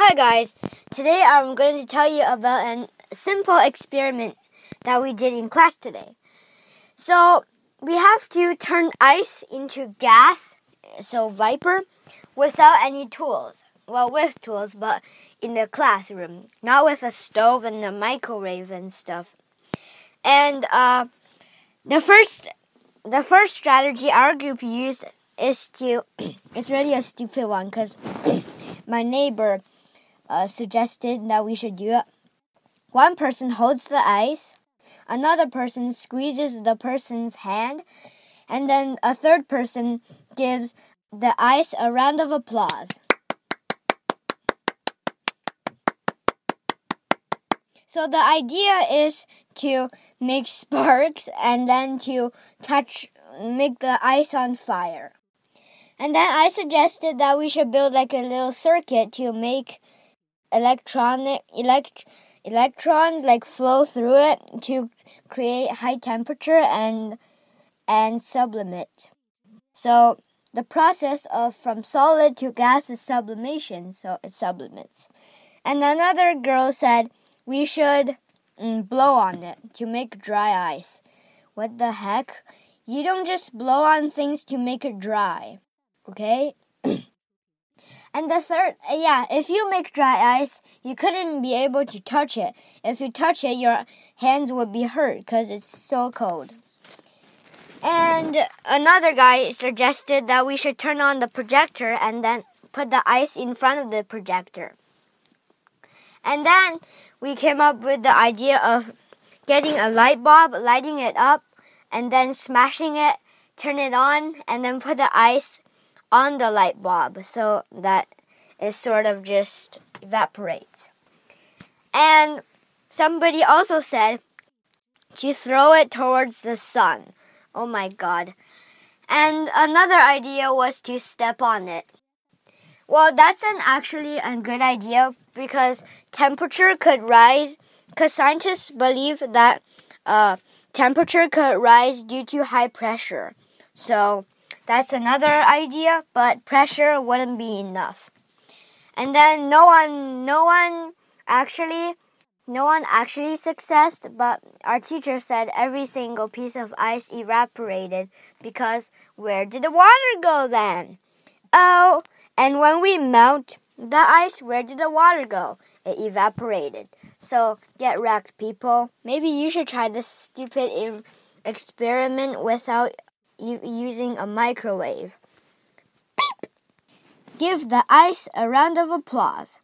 Hi guys, today I'm going to tell you about a simple experiment that we did in class today. So, we have to turn ice into gas, so vapor, without any tools. Well, with tools, but in the classroom, not with a stove and a microwave and stuff. And uh, the first, the first strategy our group used is to. it's really a stupid one because my neighbor uh, suggested that we should do it. One person holds the ice, another person squeezes the person's hand, and then a third person gives the ice a round of applause. So the idea is to make sparks and then to touch, make the ice on fire. And then I suggested that we should build like a little circuit to make electronic elect, electrons like flow through it to create high temperature and and sublimate. So the process of from solid to gas is sublimation, so it sublimates. And another girl said we should mm, blow on it to make dry ice. What the heck? You don't just blow on things to make it dry, okay? And the third, uh, yeah, if you make dry ice, you couldn't be able to touch it. If you touch it, your hands would be hurt because it's so cold. And another guy suggested that we should turn on the projector and then put the ice in front of the projector. And then we came up with the idea of getting a light bulb, lighting it up, and then smashing it, turn it on, and then put the ice on the light bulb so that it sort of just evaporates. And somebody also said to throw it towards the sun. Oh my god. And another idea was to step on it. Well, that's an actually a good idea because temperature could rise because scientists believe that uh, temperature could rise due to high pressure. So that's another idea, but pressure wouldn't be enough. And then no one, no one actually, no one actually successed, but our teacher said every single piece of ice evaporated because where did the water go then? Oh, and when we melt the ice, where did the water go? It evaporated. So get wrecked, people. Maybe you should try this stupid experiment without using a microwave. Beep! Give the ice a round of applause.